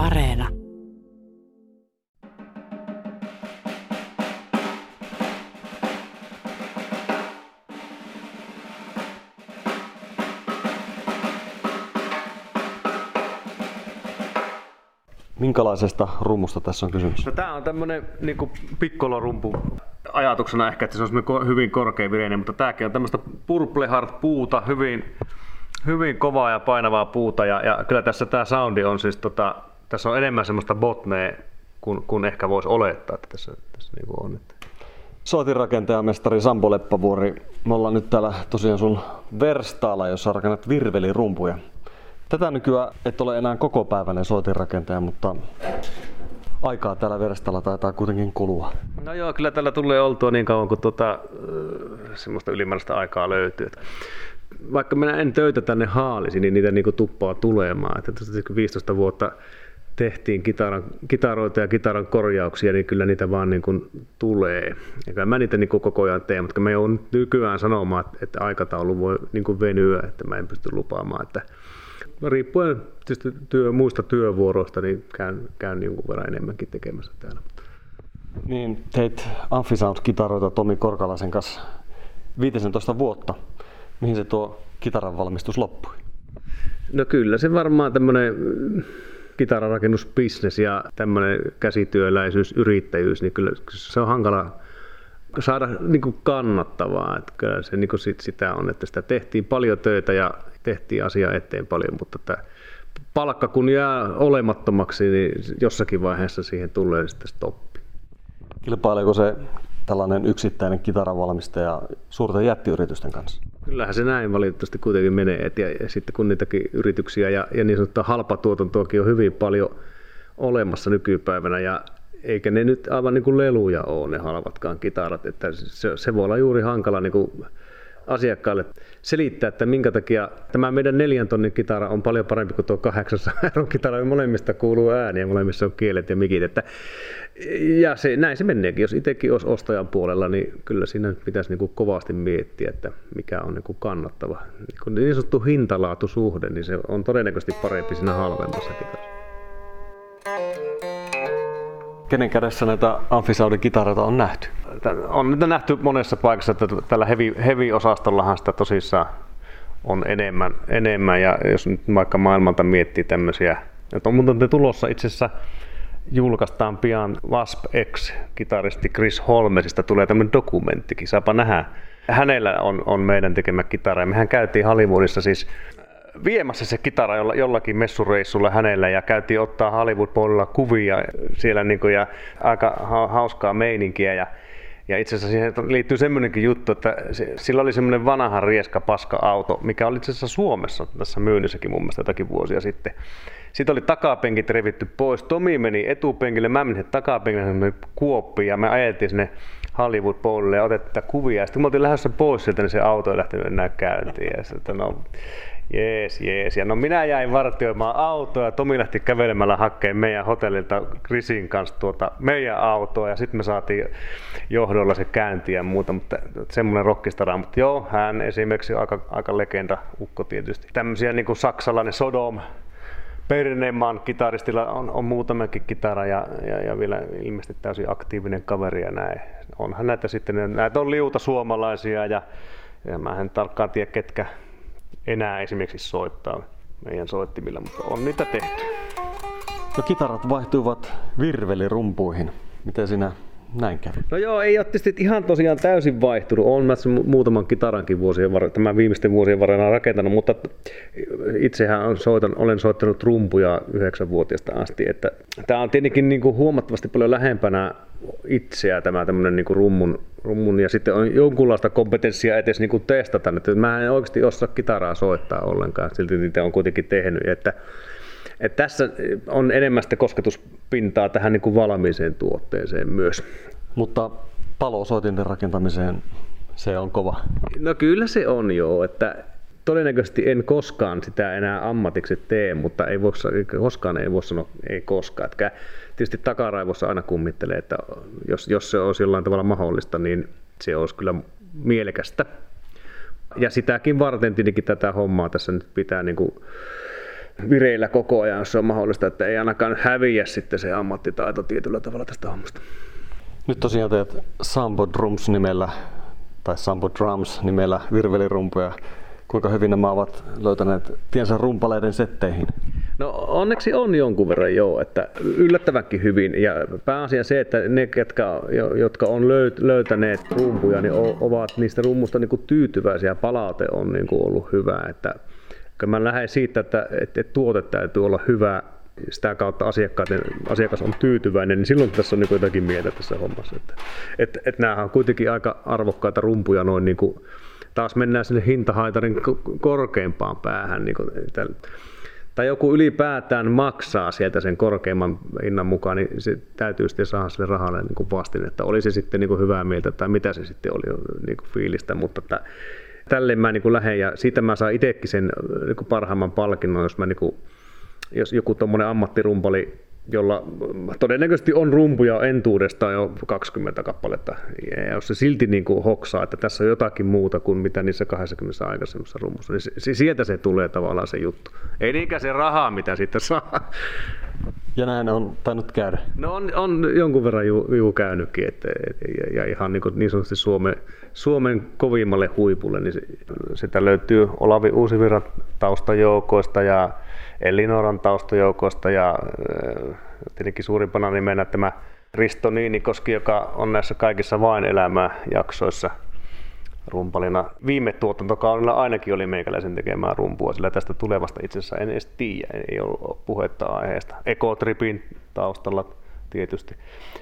Areena. Minkälaisesta rummusta tässä on kysymys? No, tämä on tämmöinen niin pikkolorumpu ajatuksena ehkä, että se on hyvin korkeavireinen, mutta tämäkin on tämmöistä purple heart puuta, hyvin, hyvin kovaa ja painavaa puuta ja, ja kyllä tässä tämä soundi on siis, tota, tässä on enemmän semmoista botnea kuin, kuin ehkä voisi olettaa, että tässä, tässä niin on. Että. Soitinrakentajamestari Sampo Leppävuori, me ollaan nyt täällä tosiaan sun verstaalla, jossa rakennat virvelirumpuja. Tätä nykyään et ole enää koko päiväinen soitinrakentaja, mutta aikaa täällä verstalla taitaa kuitenkin kulua. No joo, kyllä tällä tulee oltua niin kauan kuin tuota, semmoista ylimääräistä aikaa löytyy. Vaikka minä en töitä tänne haalisi, niin niitä niin tuppaa tulemaan. Että 15 vuotta tehtiin kitaran, kitaroita ja kitaran korjauksia, niin kyllä niitä vaan niin kuin tulee. Ja mä niitä niin kuin koko ajan teen, mutta mä joudun nykyään sanomaan, että aikataulu voi niin kuin venyä, että mä en pysty lupaamaan, että riippuen tietysti työ, muista työvuoroista, niin käyn, käyn jonkun verran enemmänkin tekemässä täällä. Niin, teit Amphisound-kitaroita Tomi Korkalaisen kanssa 15 vuotta. Mihin se tuo kitaran valmistus loppui? No kyllä se varmaan tämmöinen kitararakennusbisnes ja tämmöinen käsityöläisyys, yrittäjyys, niin kyllä se on hankala saada niin kuin kannattavaa. Että kyllä se niin kuin sit sitä on, että sitä tehtiin paljon töitä ja tehtiin asia eteen paljon, mutta että palkka kun jää olemattomaksi, niin jossakin vaiheessa siihen tulee sitten stoppi. Kilpaileeko se tällainen yksittäinen kitaravalmistaja suurten jättiyritysten kanssa? Kyllähän se näin valitettavasti kuitenkin menee. Et ja, ja sitten kun niitäkin yrityksiä ja, ja niin sanottua halpatuotantoakin on hyvin paljon olemassa nykypäivänä ja eikä ne nyt aivan niin kuin leluja ole ne halvatkaan kitarat, että se, se voi olla juuri hankala niin kuin asiakkaalle selittää, että minkä takia tämä meidän neljän tonnin kitara on paljon parempi kuin tuo 800 euron kitara. Molemmista kuuluu ääni ja molemmissa on kielet ja mikit. Että, ja se, näin se meneekin. Jos itsekin olisi ostajan puolella, niin kyllä siinä pitäisi niin kuin kovasti miettiä, että mikä on niin kuin kannattava. Niin, kuin niin sanottu hintalaatusuhde, niin se on todennäköisesti parempi siinä halvemmassa kitarassa. Kenen kädessä näitä Amphisoundin kitaroita on nähty? On niitä nähty monessa paikassa, että tällä heavy, heavy-osastollahan sitä tosissaan on enemmän, enemmän ja jos nyt vaikka maailmalta miettii tämmöisiä, että on muuten tulossa itse asiassa julkaistaan pian Wasp X-kitaristi Chris Holmesista tulee tämmöinen dokumenttikin, saapa nähdä. Hänellä on, on meidän tekemä kitara mehän käytiin Hollywoodissa siis viemässä se kitara jollakin messureissulla hänellä ja käytiin ottaa Hollywood-puolella kuvia siellä niin kuin, ja aika hauskaa meininkiä ja ja itse asiassa siihen liittyy semmoinenkin juttu, että sillä oli semmoinen vanha rieska paska auto, mikä oli itse asiassa Suomessa tässä myynnissäkin mun mielestä jotakin vuosia sitten. Sitten oli takapenkit revitty pois. Tomi meni etupenkille, mä menin takapenkille kuoppiin ja me ajeltiin sinne Hollywood Bowlille ja otettiin kuvia. Sitten kun me oltiin lähdössä pois sieltä, niin se auto ei lähtenyt enää käyntiin. Ja sitten, no, Jees, jees. Ja no minä jäin vartioimaan autoa ja Tomi lähti kävelemällä hakkeen meidän hotellilta Krisin kanssa tuota meidän autoa ja sitten me saatiin johdolla se käynti ja muuta, mutta semmoinen rockistara. Mutta joo, hän esimerkiksi aika, aika legenda ukko tietysti. Tämmöisiä niin kuin saksalainen Sodom, Perneman kitaristilla on, on muutamakin kitara ja, ja, ja, vielä ilmeisesti täysin aktiivinen kaveri ja näin. Onhan näitä sitten, näitä on liuta suomalaisia ja, ja mä en tarkkaan tiedä ketkä enää esimerkiksi soittaa meidän soittimilla, mutta on niitä tehty. No kitarat vaihtuivat virvelirumpuihin. Miten sinä näin kävi? No joo, ei ole tietysti ihan tosiaan täysin vaihtunut. Olen mä muutaman kitarankin vuosien var- tämän viimeisten vuosien varrella rakentanut, mutta itsehän on soitan, olen soittanut rumpuja yhdeksänvuotiaasta asti. Että tämä on tietenkin niin kuin huomattavasti paljon lähempänä itseä tämä tämmöinen niin kuin rummun, rummun, ja sitten on jonkunlaista kompetenssia edes niin kuin testata. Että mä en oikeasti osaa kitaraa soittaa ollenkaan, silti niitä on kuitenkin tehnyt. Että, että tässä on enemmän sitä kosketuspintaa tähän niin kuin valmiiseen tuotteeseen myös. Mutta palosoitinten rakentamiseen se on kova. No kyllä se on joo, että todennäköisesti en koskaan sitä enää ammatiksi tee, mutta ei voi, koskaan ei voi sanoa ei koskaan. Että tietysti takaraivossa aina kummittelee, että jos, jos se olisi jollain tavalla mahdollista, niin se olisi kyllä mielekästä. Ja sitäkin varten tietenkin tätä hommaa tässä nyt pitää niin kuin vireillä koko ajan, jos se on mahdollista, että ei ainakaan häviä sitten se ammattitaito tietyllä tavalla tästä hommasta. Nyt tosiaan teet Sambo Drums nimellä, tai Sambo Drums nimellä virvelirumpuja. Kuinka hyvin nämä ovat löytäneet tiensä rumpaleiden setteihin? No onneksi on jonkun verran joo, että yllättävänkin hyvin. Ja pääasia se, että ne, ketkä, jotka on löytäneet rumpuja, niin ovat niistä rummusta niin kuin tyytyväisiä. Palaute on niin kuin ollut hyvä. Että, kun mä lähden siitä, että, että tuote täytyy olla hyvä, sitä kautta asiakas on tyytyväinen, niin silloin tässä on niin jotakin mieltä tässä hommassa. Että, että, että nämähän on kuitenkin aika arvokkaita rumpuja noin niin kuin, taas mennään sinne hintahaitarin korkeimpaan päähän. Niin kuin, tai joku ylipäätään maksaa sieltä sen korkeimman hinnan mukaan, niin se täytyy sitten saada sille rahalle niin vastin, että oli se sitten niin kuin hyvää mieltä tai mitä se sitten oli niin kuin fiilistä, mutta että tälle mä niin kuin lähden ja siitä mä saan itsekin sen niin kuin parhaimman palkinnon, jos, mä niin kuin, jos joku tuommoinen ammattirumpali jolla todennäköisesti on rumpuja entuudestaan jo 20 kappaletta. Ja jos se silti niin kuin hoksaa, että tässä on jotakin muuta kuin mitä niissä 20 aikaisemmassa rummussa, niin se, sieltä se tulee tavallaan se juttu. Ei niinkään se rahaa, mitä siitä saa. Ja näin on tainnut käydä. No on, on jonkun verran ju, ju käynytkin, että, ja, ja ihan niin, kuin niin sanotusti Suomen, Suomen kovimmalle huipulle, niin se, sitä löytyy Olavi Uusivirran taustajoukoista ja Elinoran taustajoukosta ja äh, tietenkin suurimpana nimenä tämä Risto Niinikoski, joka on näissä kaikissa vain elämää jaksoissa rumpalina. Viime tuotantokaudella ainakin oli meikäläisen tekemään rumpua, sillä tästä tulevasta itse asiassa en edes tiedä, ei ollut puhetta aiheesta. Ekotripin taustalla tietysti.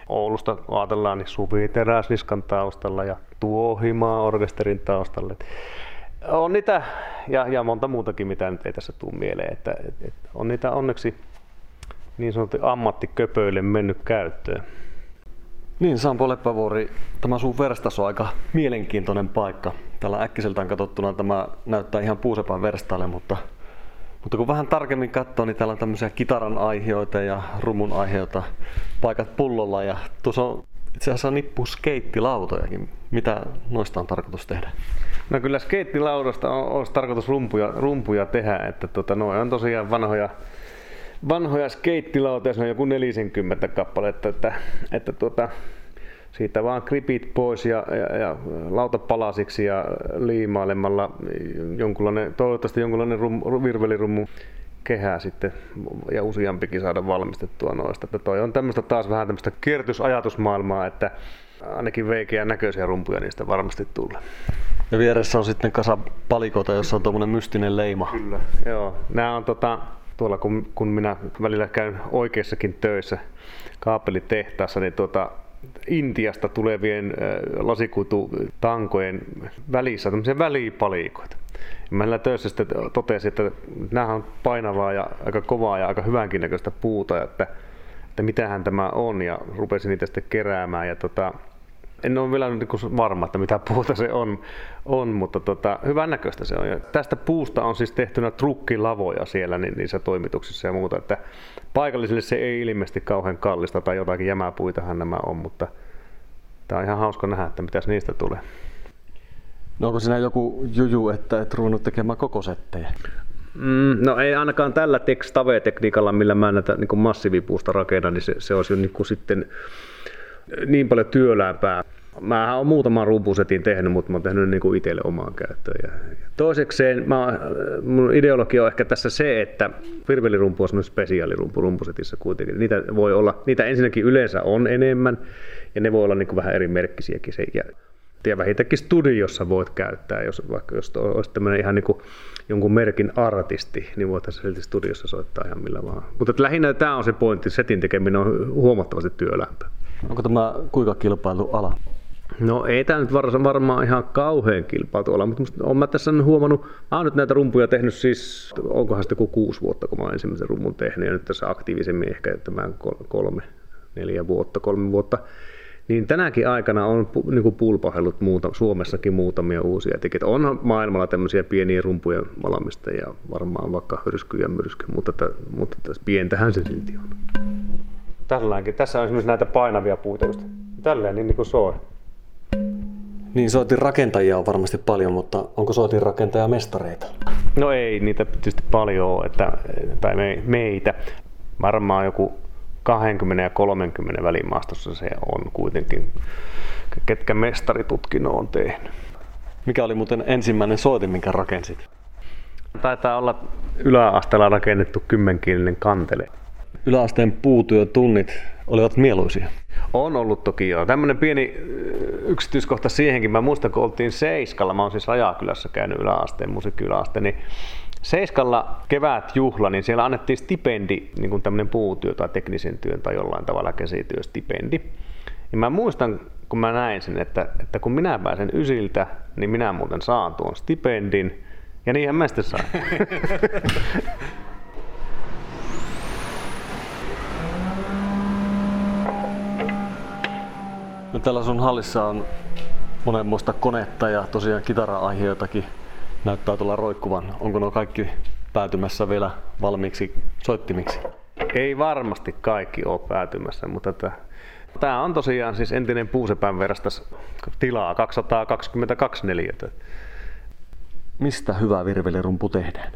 Oulusta ajatellaan niin Suvi Teräsniskan taustalla ja Tuohimaa orkesterin taustalla on niitä, ja, ja monta muutakin, mitä nyt ei tässä tule mieleen, että, et, et, on niitä onneksi niin sanottu ammattiköpöille mennyt käyttöön. Niin, Sampo Leppävuori, tämä sun verstas on aika mielenkiintoinen paikka. Tällä äkkiseltään katsottuna tämä näyttää ihan puusepän verstaalle, mutta, mutta kun vähän tarkemmin katsoo, niin täällä on tämmöisiä kitaran aiheita ja rumun aiheita, paikat pullolla ja tuossa on itse asiassa nippu skeittilautojakin. Mitä noista on tarkoitus tehdä? No kyllä skeittilaudasta on, olisi tarkoitus rumpuja, rumpuja tehdä, että tota, noin on tosiaan vanhoja, vanhoja skeittilautoja, se on joku 40 kappaletta, että, että tuota, siitä vaan kripit pois ja, ja, ja lautapalasiksi ja liimailemalla jonkunlainen, toivottavasti jonkunlainen rum, virvelirummu kehää sitten ja useampikin saada valmistettua noista. Että toi on tämmöistä taas vähän tämmöistä kiertysajatusmaailmaa, että ainakin veikeä näköisiä rumpuja niistä varmasti tulee. Ja vieressä on sitten kasa palikoita, jossa on tuommoinen mystinen leima. Kyllä, joo. Nämä on tota, tuolla kun, kun minä välillä käyn oikeissakin töissä kaapelitehtaassa, niin tuota, Intiasta tulevien äh, lasikuitutankojen välissä tämmöisiä välipalikoita. Mä töissä sitten totesin, että nämä on painavaa ja aika kovaa ja aika hyvänkin näköistä puuta, että, että mitähän tämä on ja rupesin niitä sitten keräämään. Ja tota, en ole vielä niin varma, että mitä puuta se on, on mutta tota, hyvän näköistä se on. Ja tästä puusta on siis tehtynä trukkilavoja siellä niin, niissä toimituksissa ja muuta, että paikallisille se ei ilmeisesti kauhean kallista tai jotakin jämäpuitahan nämä on, mutta tämä on ihan hauska nähdä, että mitäs niistä tulee. No onko siinä joku juju, että et ruvennut tekemään koko settejä? Mm, no ei ainakaan tällä stave-tekniikalla, millä mä näitä niin massiivipuusta rakennan, niin se, se olisi jo niin kuin sitten niin paljon työläämpää. Mä oon muutaman rumpusetin tehnyt, mutta mä oon tehnyt niin itselle omaan käyttöön. Ja, toisekseen mä, mun ideologia on ehkä tässä se, että virvelirumpu on semmoinen spesiaalirumpu rumpusetissä kuitenkin. Niitä voi olla, niitä ensinnäkin yleensä on enemmän ja ne voi olla niin kuin vähän eri merkkisiäkin. Se, ja, ja vähintäänkin studiossa voit käyttää, jos vaikka jos olisi tämmöinen ihan niin kuin jonkun merkin artisti, niin voitaisiin silti studiossa soittaa ihan millä vaan. Mutta lähinnä tämä on se pointti, setin tekeminen on huomattavasti työlämpää. Onko tämä kuinka kilpailu ala? No ei tämä nyt varmaan ihan kauhean kilpailtu olla, mutta olen mä tässä huomannut, mä oon nyt näitä rumpuja tehnyt siis, onkohan sitten joku kuusi vuotta, kun mä oon ensimmäisen rummun tehnyt ja nyt tässä aktiivisemmin ehkä tämän kolme, neljä vuotta, kolme vuotta. Niin tänäkin aikana on niin pulpahellut muuta, Suomessakin muutamia uusia tekijöitä. On maailmalla tämmöisiä pieniä rumpuja valmistajia, varmaan vaikka hyrsky ja myrsky, mutta, t- mutta tässä pientähän se silti on. Tälläänkin. Tässä on esimerkiksi näitä painavia puita just. Tälleen niin, niin kuin soi. Niin soitin rakentajia on varmasti paljon, mutta onko soitin rakentaja mestareita? No ei niitä tietysti paljon ole, että, tai me, meitä. Varmaan joku 20 ja 30 välimaastossa se on kuitenkin, ketkä mestaritutkinnon on tehnyt. Mikä oli muuten ensimmäinen soitin, minkä rakensit? Taitaa olla yläasteella rakennettu kymmenkielinen kantele. Yläasteen puutyötunnit olivat mieluisia. On ollut toki joo. Tämmöinen pieni yksityiskohta siihenkin. Mä muistan, kun oltiin Seiskalla, mä oon siis Rajakylässä käynyt yläasteen, musiikkiyläasteen, niin Seiskalla kevätjuhla, niin siellä annettiin stipendi, niin kuin tämmöinen puutyö tai teknisen työn tai jollain tavalla käsityöstipendi. Ja mä muistan, kun mä näin sen, että, että kun minä pääsen ysiltä, niin minä muuten saan tuon stipendin. Ja niinhän mä sitten sain. No täällä sun hallissa on monenmoista konetta ja tosiaan kitara-aiheitakin näyttää tulla roikkuvan. Onko nuo kaikki päätymässä vielä valmiiksi soittimiksi? Ei varmasti kaikki ole päätymässä, mutta Tämä on tosiaan siis entinen Puusepän verastas tilaa 222 neliötä. Mistä hyvä virvelirumpu tehdään?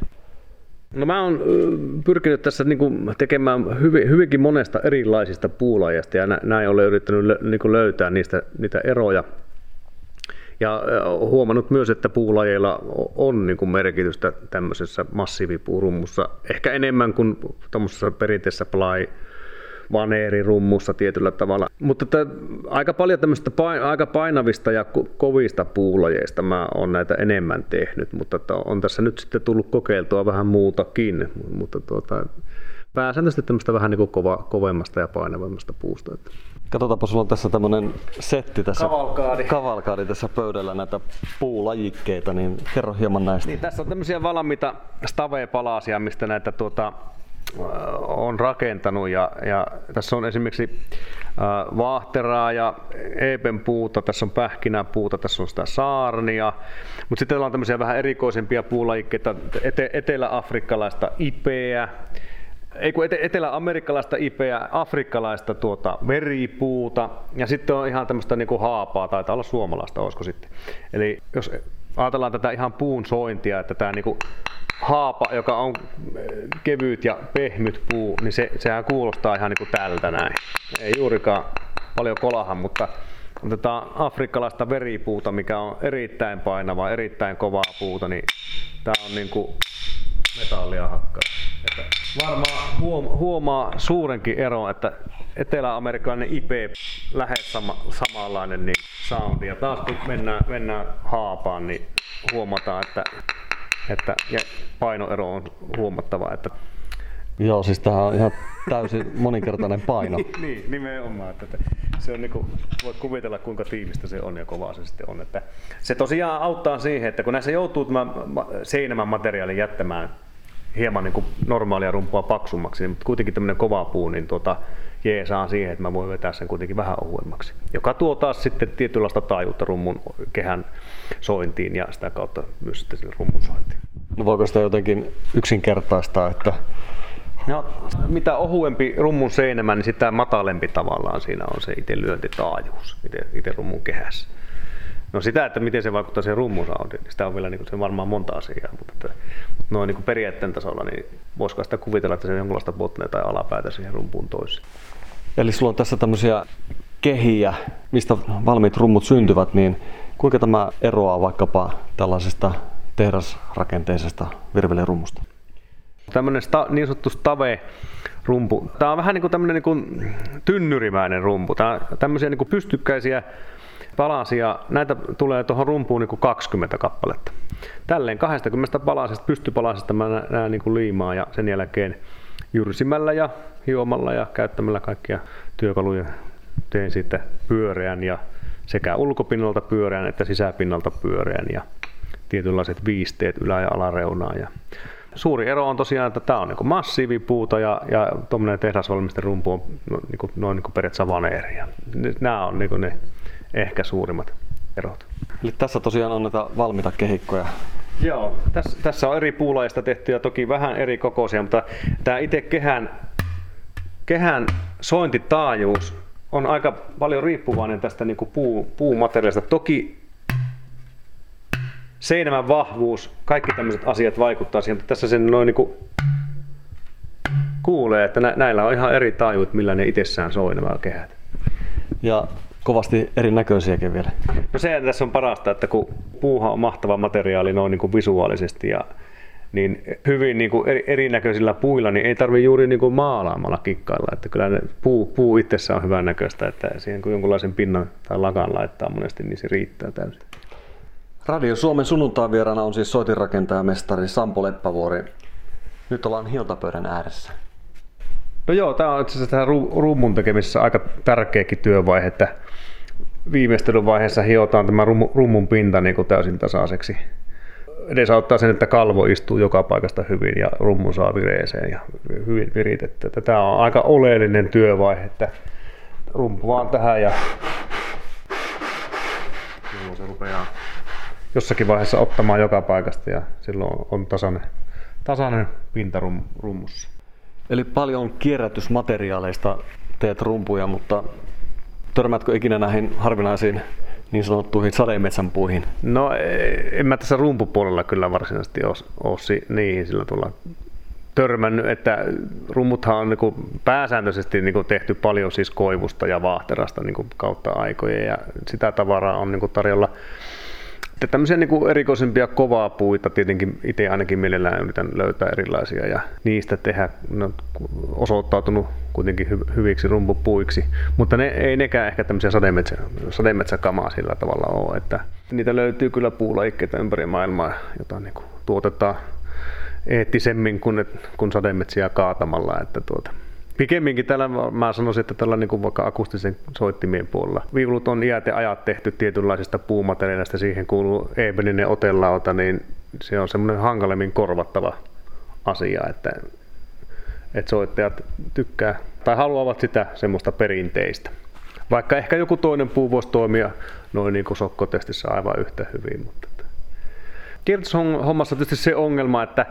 No mä oon pyrkinyt tässä niinku tekemään hyvin, hyvinkin monesta erilaisista puulajista ja näin olen yrittänyt niinku löytää niistä niitä eroja. Ja huomannut myös, että puulajeilla on niinku merkitystä tämmöisessä massiivipuurummussa, ehkä enemmän kuin tuommoisessa perinteisessä play vaneerirummussa tietyllä tavalla. Mutta että aika paljon tämmöistä pain, aika painavista ja ko- kovista puulajeista mä oon näitä enemmän tehnyt, mutta että on tässä nyt sitten tullut kokeiltua vähän muutakin, mutta tuota, pääsääntöisesti tämmöistä vähän niin kuin kova, kovemmasta ja painavammasta puusta. Että. Katsotaanpa, sulla on tässä tämmöinen setti tässä, kavalkaadi. kavalkaadi tässä pöydällä näitä puulajikkeita, niin kerro hieman näistä. Niin, tässä on tämmöisiä valmiita stave-palasia, mistä näitä tuota, on rakentanut ja, ja tässä on esimerkiksi äh, vaahteraa ja eepen puuta, tässä on pähkinäpuuta, tässä on sitä saarnia, mutta sitten on tämmöisiä vähän erikoisempia puulajikkeita, ete, etelä-afrikkalaista ipeä, ei kun etelä-amerikkalaista ipeä, afrikkalaista tuota veripuuta ja sitten on ihan tämmöistä niinku haapaa, taitaa olla suomalaista, olisiko sitten. Eli jos ajatellaan tätä ihan puun sointia, että tämä niinku haapa, joka on eh, kevyt ja pehmyt puu, niin se, sehän kuulostaa ihan niin tältä näin. Ei juurikaan paljon kolahan, mutta otetaan afrikkalaista veripuuta, mikä on erittäin painava, erittäin kovaa puuta, niin tämä on niin metallia hakkaa. Että varmaan huomaa suurenkin ero, että etelä-amerikkalainen IP lähes sama, samanlainen niin soundi. Ja taas kun mennään, mennään haapaan, niin huomataan, että että, ja painoero on huomattava. Että... Joo, siis tämä on ihan täysin moninkertainen paino. niin, nimenomaan. Että, se on niin kuin, voit kuvitella kuinka tiivistä se on ja kovaa se sitten on. Että se tosiaan auttaa siihen, että kun näissä joutuu tämä seinämän materiaalin jättämään hieman niin kuin normaalia rumpua paksummaksi, mutta kuitenkin tämmöinen kova puu, niin tuota, jeesaa siihen, että mä voin vetää sen kuitenkin vähän ohuemmaksi. Joka tuo taas sitten tietynlaista taajuutta rummun kehän sointiin ja sitä kautta myös sitten sille rummun sointiin. No voiko sitä jotenkin yksinkertaistaa, että No, mitä ohuempi rummun seinämä, niin sitä matalempi tavallaan siinä on se itse lyöntitaajuus itse, itse rummun kehässä. No sitä, että miten se vaikuttaa siihen rummusoundiin, niin sitä on vielä niin se varmaan monta asiaa, mutta, että, mutta noin niin periaatteen tasolla, niin voisiko sitä kuvitella, että se on jonkinlaista botnea tai alapäätä siihen rumpuun toiseen. Eli sulla on tässä tämmöisiä kehiä, mistä valmiit rummut syntyvät, niin kuinka tämä eroaa vaikkapa tällaisesta tehdasrakenteisesta virvelirummusta? Tämmöinen sta, niin sanottu stave rumpu. Tämä on vähän niin kuin tämmöinen niin kuin tynnyrimäinen rumpu. Tämä on tämmöisiä niin kuin pystykkäisiä palasia. Näitä tulee tuohon rumpuun niin kuin 20 kappaletta. Tälleen 20 palasesta, pystypalasesta mä näen niin kuin liimaa ja sen jälkeen jyrsimällä ja hiomalla ja käyttämällä kaikkia työkaluja teen sitten pyöreän ja sekä ulkopinnalta pyöreän että sisäpinnalta pyöreän ja tietynlaiset viisteet ylä- ja alareunaa. Ja suuri ero on tosiaan, että tämä on niin massiivipuuta ja, ja tuommoinen tehdasvalmisten rumpu on no, niin kuin, noin niin periaatteessa vaneeria. Nämä on niin ne ehkä suurimmat erot. Eli tässä tosiaan on näitä valmiita kehikkoja. Joo, tässä, tässä on eri puulajista tehtyjä, toki vähän eri kokoisia, mutta tämä itse kehän, kehän sointitaajuus on aika paljon riippuvainen tästä niin kuin puu, puumateriaalista. Toki seinämän vahvuus, kaikki tämmöiset asiat vaikuttaa siihen, mutta tässä sen noin niin kuin kuulee, että nä- näillä on ihan eri taajuudet, millä ne itsessään soi nämä kehät. Ja kovasti erinäköisiäkin vielä. No se tässä on parasta, että kun puuha on mahtava materiaali noin niin kuin visuaalisesti ja niin hyvin niin kuin eri, erinäköisillä puilla, niin ei tarvitse juuri niin kuin maalaamalla kikkailla. Että kyllä ne puu, puu itsessään on hyvän näköistä, että siihen kun jonkunlaisen pinnan tai lakan laittaa monesti, niin se riittää täysin. Radio Suomen sunnuntain vieraana on siis soitinrakentaja mestari Sampo Leppävuori. Nyt ollaan hiltapöydän ääressä. No joo, tämä on itse asiassa tähän rummun tekemisessä aika tärkeäkin työvaihe, että viimeistelyvaiheessa hiotaan tämä rummun pinta niin kuin täysin tasaiseksi. Edesauttaa sen, että kalvo istuu joka paikasta hyvin ja rummu saa vireeseen ja hyvin viritetty. Tämä on aika oleellinen työvaihe, että rumpu vaan tähän ja se rupeaa jossakin vaiheessa ottamaan joka paikasta ja silloin on tasainen, tasainen pinta rummussa. Eli paljon kierrätysmateriaaleista teet rumpuja, mutta törmätkö ikinä näihin harvinaisiin niin sanottuihin sademetsän puihin? No en mä tässä rumpupuolella kyllä varsinaisesti ole, niihin sillä tuolla törmännyt, että rummuthan on niin pääsääntöisesti niin tehty paljon siis koivusta ja vaahterasta niin kautta aikojen ja sitä tavaraa on niin tarjolla sitten tämmöisiä niin erikoisempia kovaa puita tietenkin itse ainakin mielellään yritän löytää erilaisia ja niistä tehdä, ne on osoittautunut kuitenkin hy- hyviksi rumpupuiksi, mutta ne ei nekään ehkä tämmöisiä sademetsä, sademetsäkamaa sillä tavalla ole, että niitä löytyy kyllä puulajikkeita ympäri maailmaa, jota niin kuin tuotetaan eettisemmin kuin, kuin sademetsiä kaatamalla, että tuota, Pikemminkin tällä mä sanoisin, että tällä niin vaikka akustisen soittimien puolella. Viulut on iät ja ajat tehty tietynlaisista puumateriaalista, siihen kuuluu ebeninen otellauta, niin se on semmoinen hankalemmin korvattava asia, että, että soittajat tykkää tai haluavat sitä semmoista perinteistä. Vaikka ehkä joku toinen puu voisi toimia noin niin kuin sokkotestissä aivan yhtä hyvin. Mutta Kierrätyshommassa tietysti se ongelma, että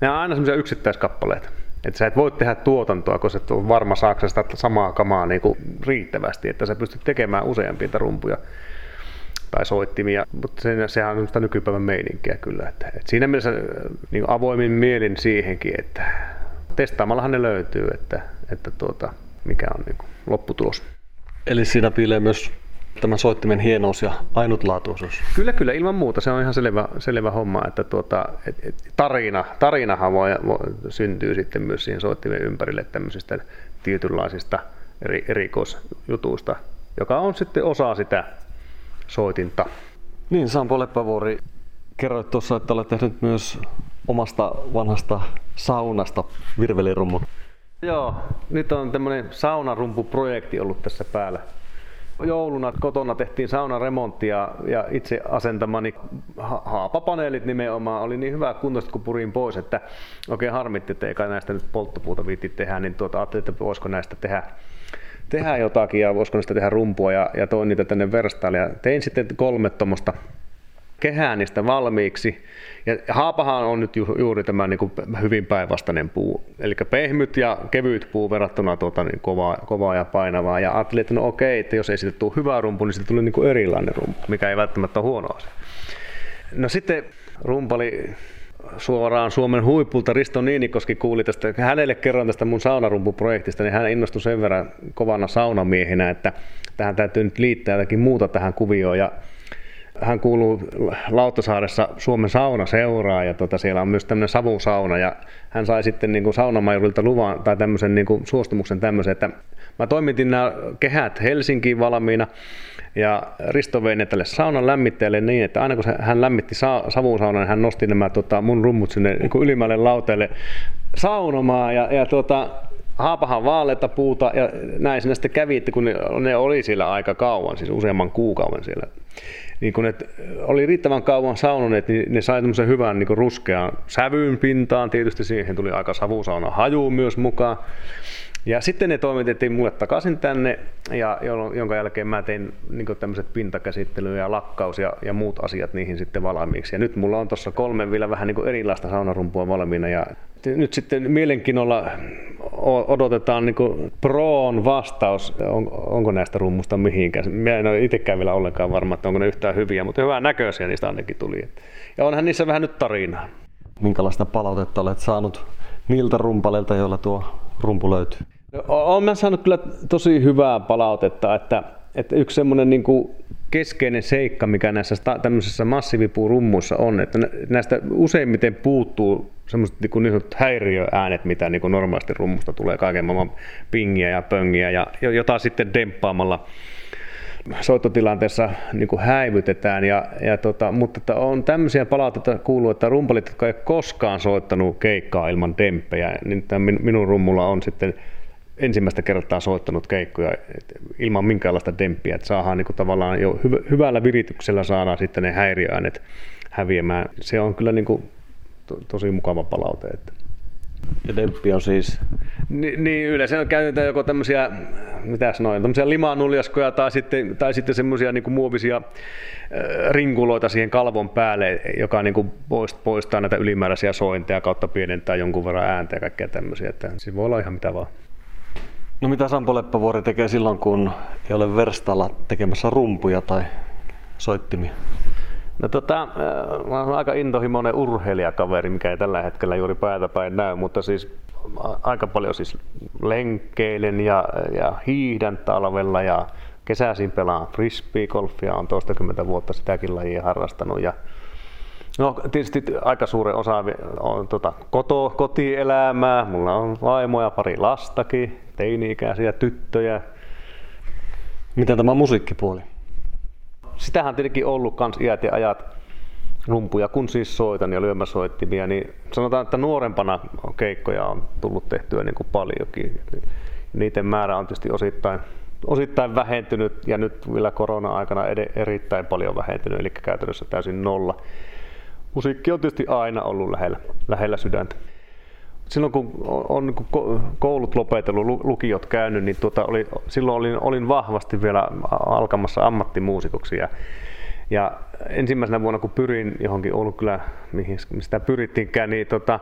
ne on aina semmoisia yksittäiskappaleita. Että sä et voi tehdä tuotantoa, koska et ole varma saako sitä samaa kamaa niin kuin riittävästi, että sä pystyt tekemään useampia rumpuja tai soittimia, mutta se, sehän on sitä nykypäivän meininkiä kyllä. Että, että siinä mielessä niin avoimin mielin siihenkin, että testaamallahan ne löytyy, että, että tuota, mikä on niin kuin lopputulos. Eli siinä piilee myös tämän soittimen hienous ja ainutlaatuisuus. Kyllä, kyllä, ilman muuta. Se on ihan selvä, selvä homma, että tuota, et, et, tarina, tarinahan voi, voi, syntyy sitten myös siihen soittimen ympärille tämmöisistä tietynlaisista eri, erikoisjutuista, joka on sitten osa sitä soitinta. Niin, Sampo Leppävuori, kerroit tuossa, että olet tehnyt myös omasta vanhasta saunasta virvelirummun. Joo, nyt on tämmöinen saunarumpuprojekti ollut tässä päällä jouluna kotona tehtiin saunaremonttia ja itse asentamani haapapaneelit nimenomaan oli niin hyvä kuntoista kun purin pois, että oikein harmitti, että ei kai näistä nyt polttopuuta viitti tehdä, niin tuota, ajattelin, että voisiko näistä tehdä tehdä jotakin ja voisiko niistä tehdä rumpua ja, ja toin niitä tänne verstaalle ja tein sitten kolme tuommoista kehää niistä valmiiksi. Ja haapahan on nyt ju, juuri tämä niin kuin hyvin päinvastainen puu, eli pehmyt ja kevyt puu verrattuna tuota, niin kovaa, kovaa ja painavaa. Ja ajattelin, että no okei, että jos ei siitä tule hyvä rumpu, niin siitä tulee niin erilainen rumpu, mikä ei välttämättä ole huono asia. No sitten rumpali suoraan Suomen huipulta Risto Niinikoski kuuli tästä, hänelle kerron tästä mun saunarumpuprojektista, niin hän innostui sen verran kovana saunamiehenä, että tähän täytyy nyt liittää jotakin muuta tähän kuvioon. Ja hän kuuluu Lauttasaaressa Suomen saunaseuraa ja tota, siellä on myös tämmöinen savusauna ja hän sai sitten niin kuin saunamajurilta luvan tai tämmöisen niin kuin suostumuksen tämmöisen, että mä toimitin nämä kehät Helsinkiin valmiina ja Risto vei ne tälle saunan lämmittäjälle niin, että aina kun hän lämmitti sa- savusaunan, niin hän nosti nämä tota, mun rummut sinne niin kuin ylimmälle lauteelle saunomaan ja, ja tota, haapahan vaaleita puuta ja näin sinne sitten kävi, kun ne, ne oli siellä aika kauan, siis useamman kuukauden siellä niin kun ne oli riittävän kauan saunoneet, niin ne sai tämmöisen hyvän niin ruskean sävyyn pintaan. Tietysti siihen tuli aika savusauna haju myös mukaan. Ja sitten ne toimitettiin mulle takaisin tänne, ja jonka jälkeen mä tein niin tämmöiset pintakäsittely ja lakkaus ja, ja, muut asiat niihin sitten valmiiksi. Ja nyt mulla on tuossa kolme vielä vähän niin erilaista saunarumpua valmiina. Ja nyt sitten mielenkiinnolla odotetaan niin Proon vastaus, on, onko näistä rummusta mihinkään. Mä en ole itsekään vielä ollenkaan varma, että onko ne yhtään hyviä, mutta hyvää näköisiä niistä ainakin tuli. Ja onhan niissä vähän nyt tarinaa. Minkälaista palautetta olet saanut niiltä rumpaleilta, joilla tuo rumpu löytyy? No, olen saanut kyllä tosi hyvää palautetta, että, että yksi semmoinen niin keskeinen seikka, mikä näissä tämmöisissä massiivipuurummuissa on, että näistä useimmiten puuttuu semmoiset niin, niin häiriöäänet, mitä niin normaalisti rummusta tulee, kaiken maailman pingiä ja pöngiä, ja jota sitten demppaamalla soittotilanteessa niin kuin häivytetään. Ja, ja tota, mutta että on tämmöisiä palautteita kuuluu, että rumpalit, jotka ei koskaan soittanut keikkaa ilman demppejä, niin minun rummulla on sitten ensimmäistä kertaa soittanut keikkoja ilman minkäänlaista demppiä, että saadaan niin kuin tavallaan jo hyvällä virityksellä saadaan sitten ne häiriöäänet häviämään. Se on kyllä niin kuin to, tosi mukava palaute. Että. Ja demppi on siis? Ni, niin, yleensä käytetään joko tämmöisiä, mitä sanoin, tämmöisiä limanuljaskoja tai sitten, tai sitten semmoisia niin kuin muovisia äh, rinkuloita siihen kalvon päälle, joka niin kuin poistaa näitä ylimääräisiä sointeja kautta pienentää jonkun verran ääntä ja kaikkea tämmöisiä. Että siinä voi olla ihan mitä vaan. No mitä Sampo Leppävuori tekee silloin, kun ei ole verstalla tekemässä rumpuja tai soittimia? No tota, äh, mä olen aika intohimoinen urheilijakaveri, mikä ei tällä hetkellä juuri päätä päin näy, mutta siis aika paljon siis lenkkeilen ja, ja hiihdän talvella ja kesäisin pelaan frisbee-golfia, on toistakymmentä vuotta sitäkin lajia harrastanut ja No tietysti aika suuren osa on tota, koto, kotielämää, mulla on vaimoja, pari lastakin, teini-ikäisiä tyttöjä. Miten tämä musiikkipuoli? Sitähän on tietenkin ollut kans iät ja ajat rumpuja, kun siis soitan ja lyömäsoittimia, niin sanotaan, että nuorempana keikkoja on tullut tehtyä niin kuin paljonkin. Niiden määrä on tietysti osittain, osittain vähentynyt ja nyt vielä korona-aikana erittäin paljon vähentynyt, eli käytännössä täysin nolla. Musiikki on tietysti aina ollut lähellä, lähellä sydäntä silloin kun on koulut lopetellut, lukiot käynyt, niin tuota oli, silloin olin, olin vahvasti vielä alkamassa ammattimuusikoksi. Ja, ja ensimmäisenä vuonna, kun pyrin johonkin kyllä mihin sitä pyrittiinkään, niin tota,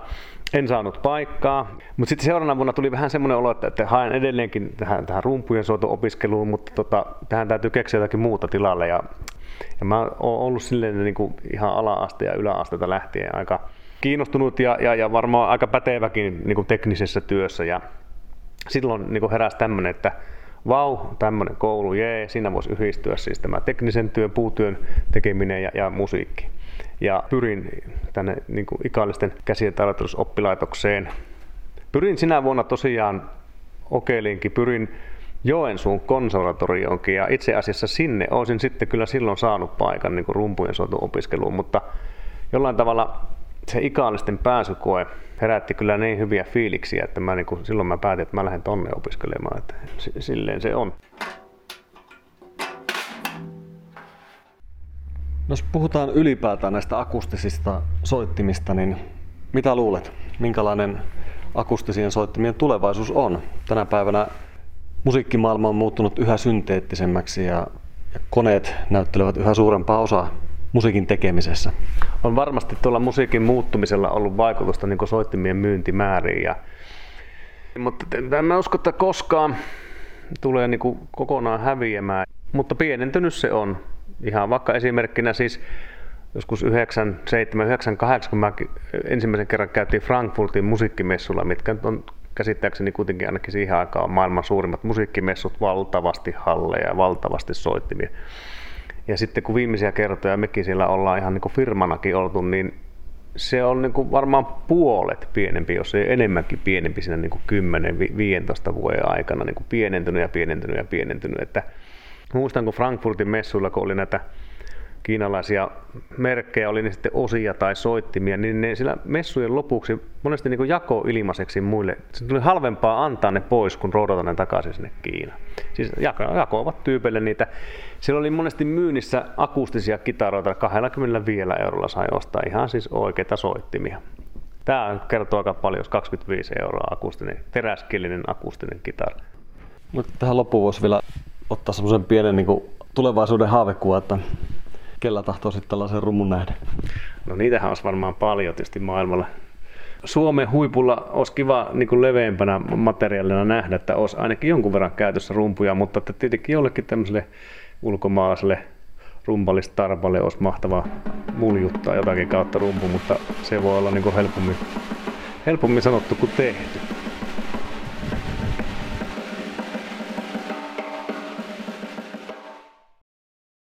en saanut paikkaa. Mutta sitten seuraavana vuonna tuli vähän semmoinen olo, että, että haen edelleenkin tähän, tähän rumpujen soito-opiskeluun, mutta tota, tähän täytyy keksiä jotakin muuta tilalle. Ja, ja mä oon ollut silleen niin kuin ihan ala-aste ja yläasteelta lähtien aika kiinnostunut ja, ja, ja varmaan aika päteväkin niin kuin teknisessä työssä. Ja silloin niin kuin heräsi tämmöinen, että vau, tämmöinen koulu, jee, siinä voisi yhdistyä siis tämä teknisen työn, puutyön tekeminen ja, ja musiikki. Ja pyrin tänne niin kuin ikallisten käsien oppilaitokseen. Pyrin sinä vuonna tosiaan okeilinkin, pyrin Joensuun konservatorioonkin ja itse asiassa sinne olisin sitten kyllä silloin saanut paikan niin rumpujen opiskeluun, mutta jollain tavalla se ikaalisten pääsykoe herätti kyllä niin hyviä fiiliksiä, että mä, niin kuin, silloin mä päätin, että mä lähden tonne opiskelemaan. Että silleen se on. No, jos puhutaan ylipäätään näistä akustisista soittimista, niin mitä luulet, minkälainen akustisien soittimien tulevaisuus on? Tänä päivänä musiikkimaailma on muuttunut yhä synteettisemmäksi ja, ja koneet näyttelevät yhä suurempaa osaa musiikin tekemisessä? On varmasti tuolla musiikin muuttumisella ollut vaikutusta niin soittimien myyntimääriin. Ja, mutta en usko, että koskaan tulee niin kuin kokonaan häviämään. Mutta pienentynyt se on. Ihan vaikka esimerkkinä siis joskus 97, 98, kun mä ensimmäisen kerran käytiin Frankfurtin musiikkimessulla, mitkä on käsittääkseni kuitenkin ainakin siihen aikaan maailman suurimmat musiikkimessut, valtavasti halleja ja valtavasti soittimia. Ja sitten kun viimeisiä kertoja mekin siellä ollaan ihan niin kuin firmanakin oltu, niin se on niin kuin varmaan puolet pienempi, jos ei enemmänkin pienempi siinä niin kuin 10-15 vuoden aikana niin kuin pienentynyt ja pienentynyt ja pienentynyt. Että muistan, kun Frankfurtin messuilla, kun oli näitä kiinalaisia merkkejä, oli ne sitten osia tai soittimia, niin ne sillä messujen lopuksi monesti niin jako ilmaiseksi muille. Se tuli halvempaa antaa ne pois, kun roudata ne takaisin sinne Kiinaan. Siis jakoavat tyypeille niitä. Siellä oli monesti myynnissä akustisia kitaroita, 25 eurolla sai ostaa ihan siis oikeita soittimia. Tämä kertoo aika paljon, jos 25 euroa akustinen, teräskillinen akustinen kitara. Mutta tähän loppuun voisi vielä ottaa semmoisen pienen niin kuin tulevaisuuden haavekuva, että kellä tahtoo sitten tällaisen rummun nähdä? No niitähän olisi varmaan paljon tietysti maailmalla. Suomen huipulla olisi kiva niin kuin leveämpänä materiaalina nähdä, että olisi ainakin jonkun verran käytössä rumpuja, mutta että tietenkin jollekin tämmöiselle ulkomaalaiselle rumpalistarpalle olisi mahtava muljuttaa jotakin kautta rumpu, mutta se voi olla niin kuin helpommin, helpommin sanottu kuin tehty.